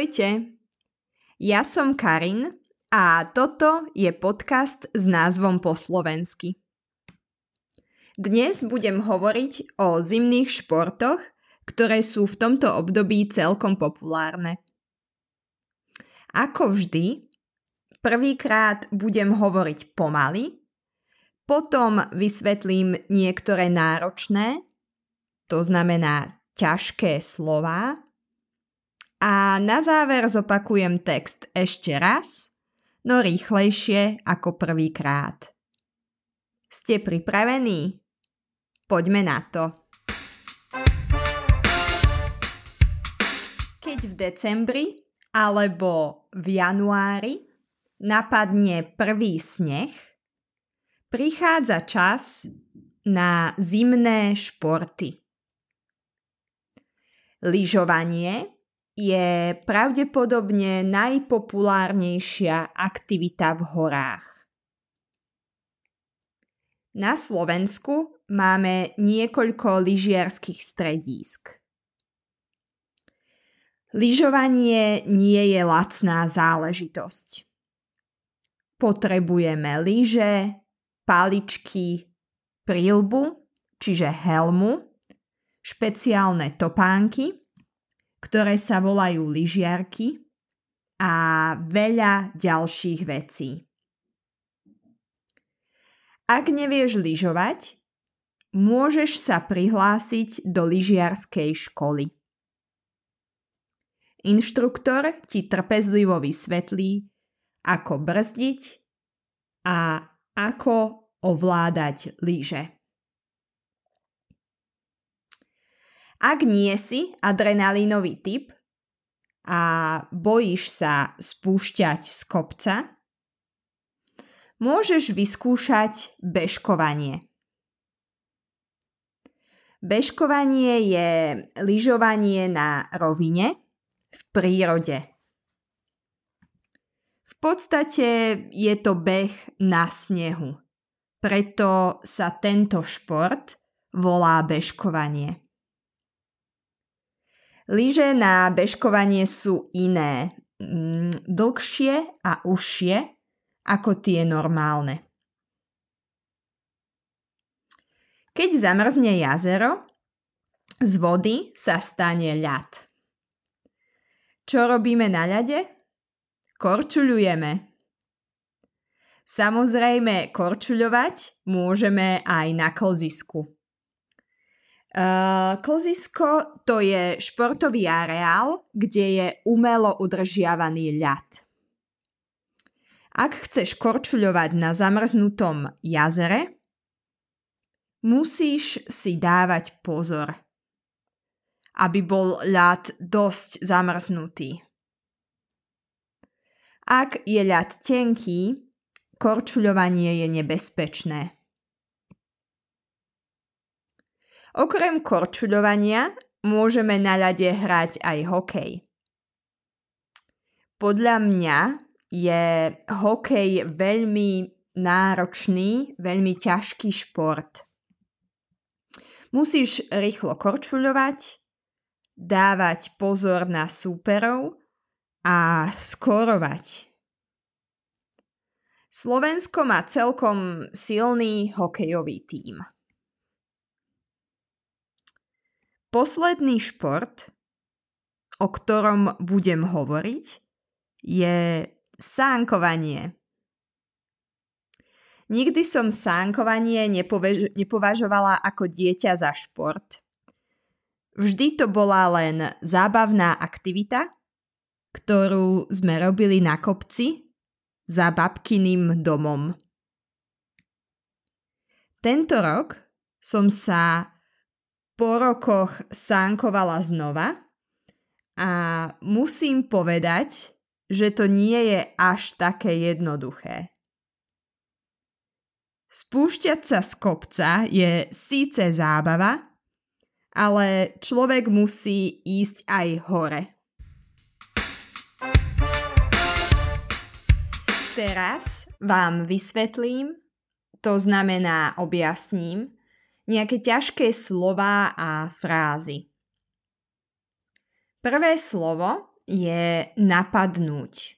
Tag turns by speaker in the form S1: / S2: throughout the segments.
S1: Ahojte, ja som Karin a toto je podcast s názvom po slovensky. Dnes budem hovoriť o zimných športoch, ktoré sú v tomto období celkom populárne. Ako vždy, prvýkrát budem hovoriť pomaly, potom vysvetlím niektoré náročné, to znamená ťažké slová, a na záver zopakujem text ešte raz, no rýchlejšie ako prvýkrát. Ste pripravení? Poďme na to. Keď v decembri alebo v januári napadne prvý sneh, prichádza čas na zimné športy. Lyžovanie je pravdepodobne najpopulárnejšia aktivita v horách. Na Slovensku máme niekoľko lyžiarských stredísk. Lyžovanie nie je lacná záležitosť. Potrebujeme lyže, paličky, prílbu, čiže helmu, špeciálne topánky ktoré sa volajú lyžiarky a veľa ďalších vecí. Ak nevieš lyžovať, môžeš sa prihlásiť do lyžiarskej školy. Inštruktor ti trpezlivo vysvetlí, ako brzdiť a ako ovládať lyže. Ak nie si adrenalínový typ a bojíš sa spúšťať z kopca, môžeš vyskúšať bežkovanie. Bežkovanie je lyžovanie na rovine v prírode. V podstate je to beh na snehu, preto sa tento šport volá bežkovanie. Lyže na bežkovanie sú iné, mm, dlhšie a užšie ako tie normálne. Keď zamrzne jazero, z vody sa stane ľad. Čo robíme na ľade? Korčuľujeme. Samozrejme, korčuľovať môžeme aj na klzisku. Uh, Klzisko to je športový areál, kde je umelo udržiavaný ľad. Ak chceš korčuľovať na zamrznutom jazere, musíš si dávať pozor, aby bol ľad dosť zamrznutý. Ak je ľad tenký, korčuľovanie je nebezpečné. Okrem korčuľovania môžeme na ľade hrať aj hokej. Podľa mňa je hokej veľmi náročný, veľmi ťažký šport. Musíš rýchlo korčuľovať, dávať pozor na súperov a skorovať. Slovensko má celkom silný hokejový tím. Posledný šport, o ktorom budem hovoriť, je sánkovanie. Nikdy som sánkovanie nepovež- nepovažovala ako dieťa za šport. Vždy to bola len zábavná aktivita, ktorú sme robili na kopci za babkyným domom. Tento rok som sa po rokoch sánkovala znova a musím povedať, že to nie je až také jednoduché. Spúšťať sa z kopca je síce zábava, ale človek musí ísť aj hore. Teraz vám vysvetlím, to znamená objasním, nejaké ťažké slova a frázy. Prvé slovo je napadnúť.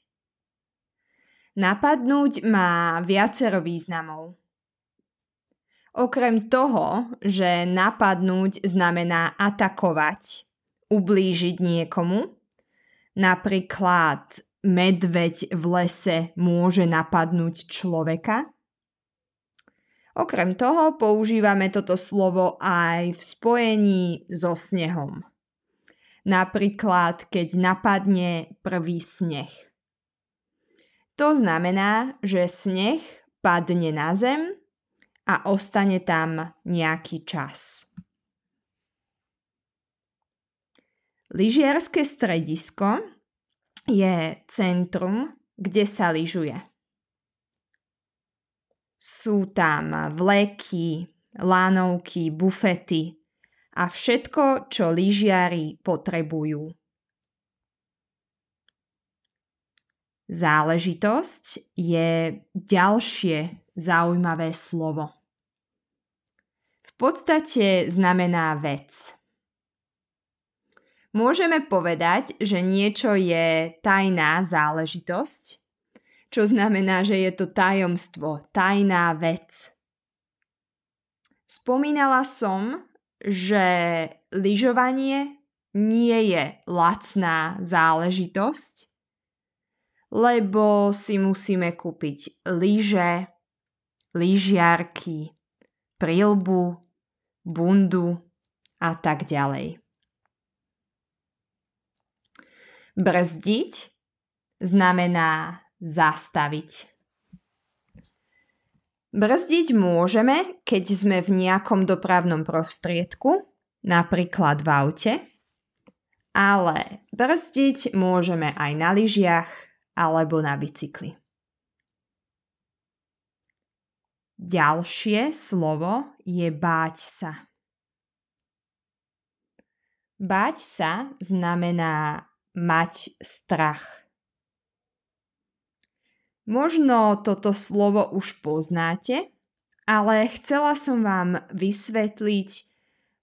S1: Napadnúť má viacero významov. Okrem toho, že napadnúť znamená atakovať, ublížiť niekomu, napríklad medveď v lese môže napadnúť človeka. Okrem toho používame toto slovo aj v spojení so snehom. Napríklad, keď napadne prvý sneh. To znamená, že sneh padne na zem a ostane tam nejaký čas. Lyžiarske stredisko je centrum, kde sa lyžuje. Sú tam vleky, lánovky, bufety a všetko, čo lyžiari potrebujú. Záležitosť je ďalšie zaujímavé slovo. V podstate znamená vec. Môžeme povedať, že niečo je tajná záležitosť, čo znamená, že je to tajomstvo, tajná vec. Spomínala som, že lyžovanie nie je lacná záležitosť, lebo si musíme kúpiť lyže, lyžiarky, prilbu, bundu a tak ďalej. Brzdiť znamená zastaviť. Brzdiť môžeme, keď sme v nejakom dopravnom prostriedku, napríklad v aute, ale brzdiť môžeme aj na lyžiach alebo na bicykli. Ďalšie slovo je báť sa. Báť sa znamená mať strach. Možno toto slovo už poznáte, ale chcela som vám vysvetliť,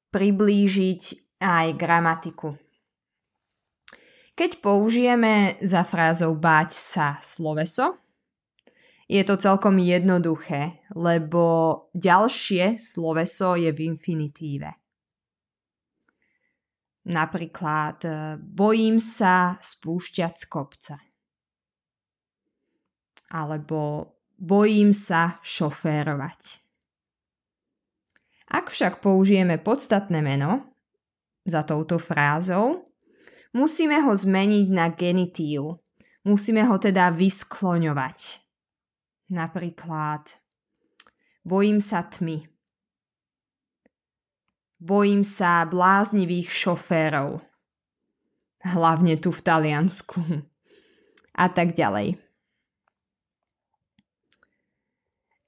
S1: priblížiť aj gramatiku. Keď použijeme za frázou báť sa sloveso, je to celkom jednoduché, lebo ďalšie sloveso je v infinitíve. Napríklad bojím sa spúšťať z kopca. Alebo bojím sa šoférovať. Ak však použijeme podstatné meno za touto frázou, Musíme ho zmeniť na genitív. Musíme ho teda vyskloňovať. Napríklad bojím sa tmy. Bojím sa bláznivých šoférov. Hlavne tu v Taliansku. A tak ďalej.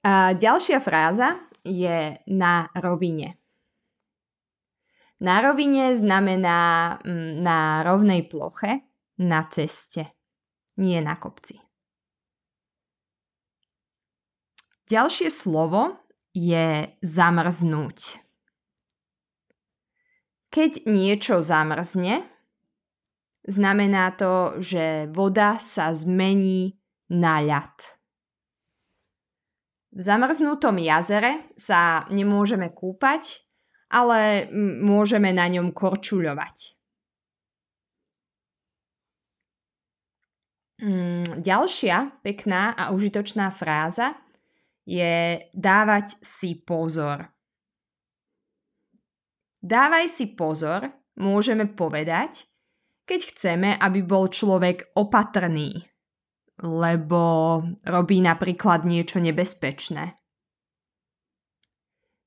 S1: A ďalšia fráza je na rovine. Na rovine znamená mm, na rovnej ploche, na ceste, nie na kopci. Ďalšie slovo je zamrznúť. Keď niečo zamrzne, znamená to, že voda sa zmení na ľad. V zamrznutom jazere sa nemôžeme kúpať, ale môžeme na ňom korčuľovať. Mm, ďalšia pekná a užitočná fráza je dávať si pozor. Dávaj si pozor, môžeme povedať, keď chceme, aby bol človek opatrný, lebo robí napríklad niečo nebezpečné.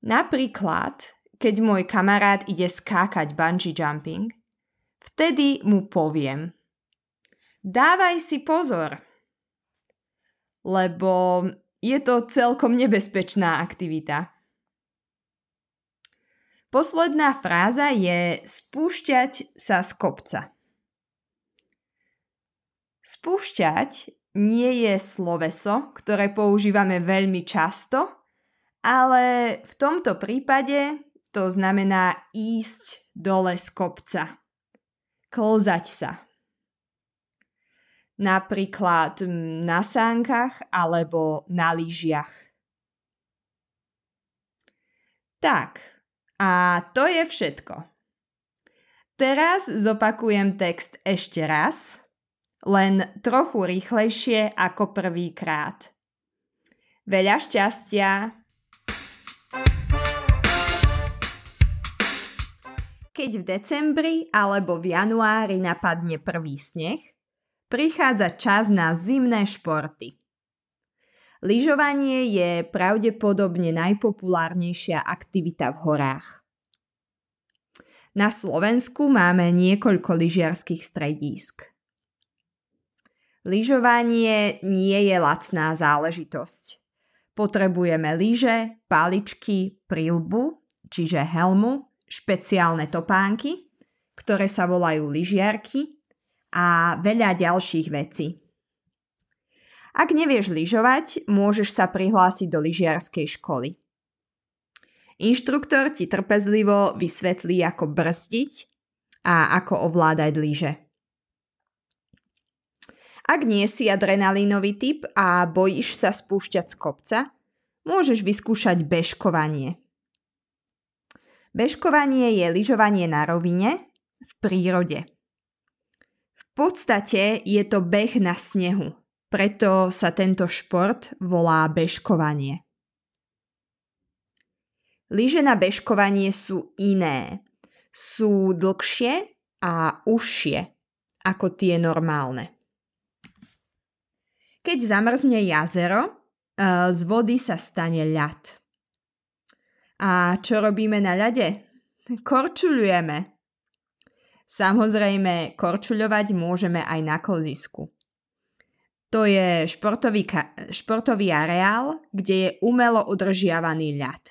S1: Napríklad keď môj kamarát ide skákať bungee jumping, vtedy mu poviem Dávaj si pozor, lebo je to celkom nebezpečná aktivita. Posledná fráza je spúšťať sa z kopca. Spúšťať nie je sloveso, ktoré používame veľmi často, ale v tomto prípade to znamená ísť dole z kopca. Klzať sa. napríklad na sánkach alebo na lyžiach. Tak, a to je všetko. Teraz zopakujem text ešte raz, len trochu rýchlejšie ako prvýkrát. Veľa šťastia! Keď v decembri alebo v januári napadne prvý sneh, prichádza čas na zimné športy. Lyžovanie je pravdepodobne najpopulárnejšia aktivita v horách. Na Slovensku máme niekoľko lyžiarských stredísk. Lyžovanie nie je lacná záležitosť. Potrebujeme lyže, paličky, prílbu, čiže helmu, špeciálne topánky, ktoré sa volajú lyžiarky a veľa ďalších vecí. Ak nevieš lyžovať, môžeš sa prihlásiť do lyžiarskej školy. Inštruktor ti trpezlivo vysvetlí, ako brzdiť a ako ovládať lyže. Ak nie si adrenalínový typ a bojíš sa spúšťať z kopca, môžeš vyskúšať bežkovanie. Bežkovanie je lyžovanie na rovine v prírode. V podstate je to beh na snehu, preto sa tento šport volá bežkovanie. Lyže na bežkovanie sú iné. Sú dlhšie a užšie ako tie normálne. Keď zamrzne jazero, eh, z vody sa stane ľad. A čo robíme na ľade? Korčuľujeme. Samozrejme, korčuľovať môžeme aj na klzisku. To je športový, športový areál, kde je umelo udržiavaný ľad.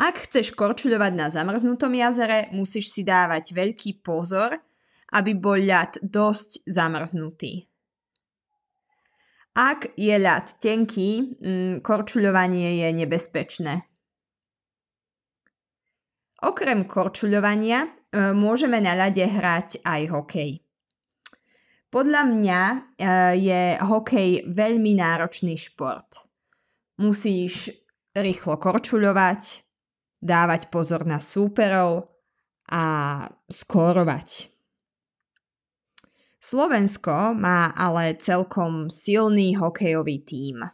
S1: Ak chceš korčuľovať na zamrznutom jazere, musíš si dávať veľký pozor, aby bol ľad dosť zamrznutý. Ak je ľad tenký, mm, korčuľovanie je nebezpečné. Okrem korčuľovania e, môžeme na ľade hrať aj hokej. Podľa mňa e, je hokej veľmi náročný šport. Musíš rýchlo korčuľovať, dávať pozor na súperov a skórovať. Slovensko má ale celkom silný hokejový tím.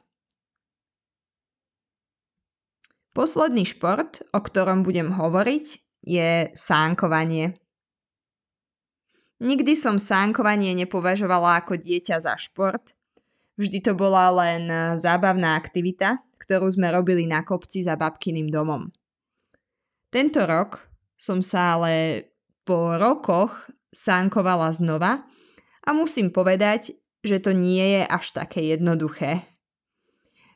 S1: Posledný šport, o ktorom budem hovoriť, je sánkovanie. Nikdy som sánkovanie nepovažovala ako dieťa za šport. Vždy to bola len zábavná aktivita, ktorú sme robili na kopci za babkyným domom. Tento rok som sa ale po rokoch sánkovala znova a musím povedať, že to nie je až také jednoduché.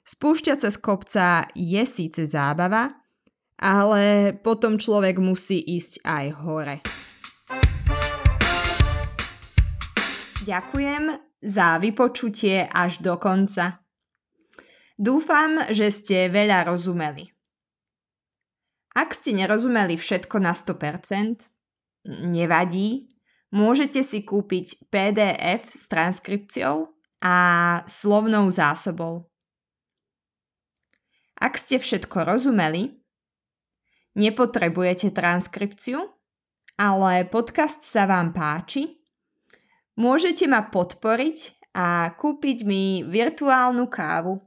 S1: Spúšťať sa z kopca je síce zábava, ale potom človek musí ísť aj hore. Ďakujem za vypočutie až do konca. Dúfam, že ste veľa rozumeli. Ak ste nerozumeli všetko na 100%, nevadí, Môžete si kúpiť PDF s transkripciou a slovnou zásobou. Ak ste všetko rozumeli, nepotrebujete transkripciu, ale podcast sa vám páči, môžete ma podporiť a kúpiť mi virtuálnu kávu.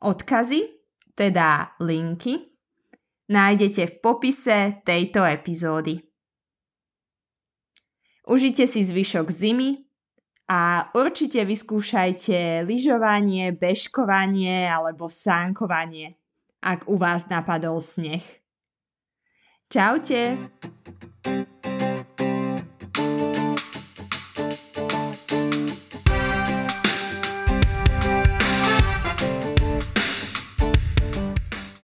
S1: Odkazy, teda linky, nájdete v popise tejto epizódy. Užite si zvyšok zimy a určite vyskúšajte lyžovanie, bežkovanie alebo sánkovanie, ak u vás napadol sneh. Čaute!